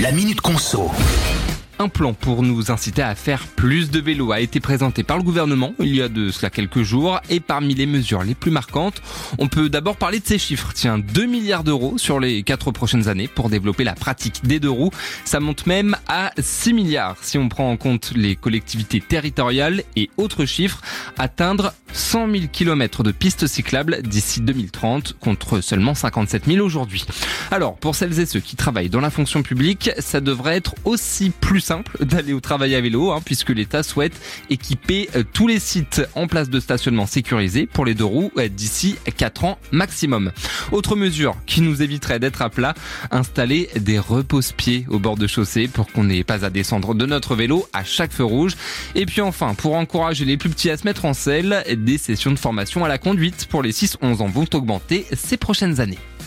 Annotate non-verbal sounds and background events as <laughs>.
La Minute Conso. Un plan pour nous inciter à faire plus de vélo a été présenté par le gouvernement il y a de cela quelques jours et parmi les mesures les plus marquantes, on peut d'abord parler de ces chiffres. Tiens, 2 milliards d'euros sur les 4 prochaines années pour développer la pratique des deux roues. Ça monte même à 6 milliards si on prend en compte les collectivités territoriales et autres chiffres, atteindre 100 000 km de pistes cyclables d'ici 2030 contre seulement 57 000 aujourd'hui. Alors, pour celles et ceux qui travaillent dans la fonction publique, ça devrait être aussi plus simple <laughs> d'aller au travail à vélo, hein, puisque l'État souhaite équiper euh, tous les sites en place de stationnement sécurisés pour les deux roues euh, d'ici 4 ans maximum. Autre mesure qui nous éviterait d'être à plat, installer des repose-pieds au bord de chaussée pour qu'on n'ait pas à descendre de notre vélo à chaque feu rouge. Et puis enfin, pour encourager les plus petits à se mettre en selle, des sessions de formation à la conduite pour les 6-11 ans vont augmenter ces prochaines années.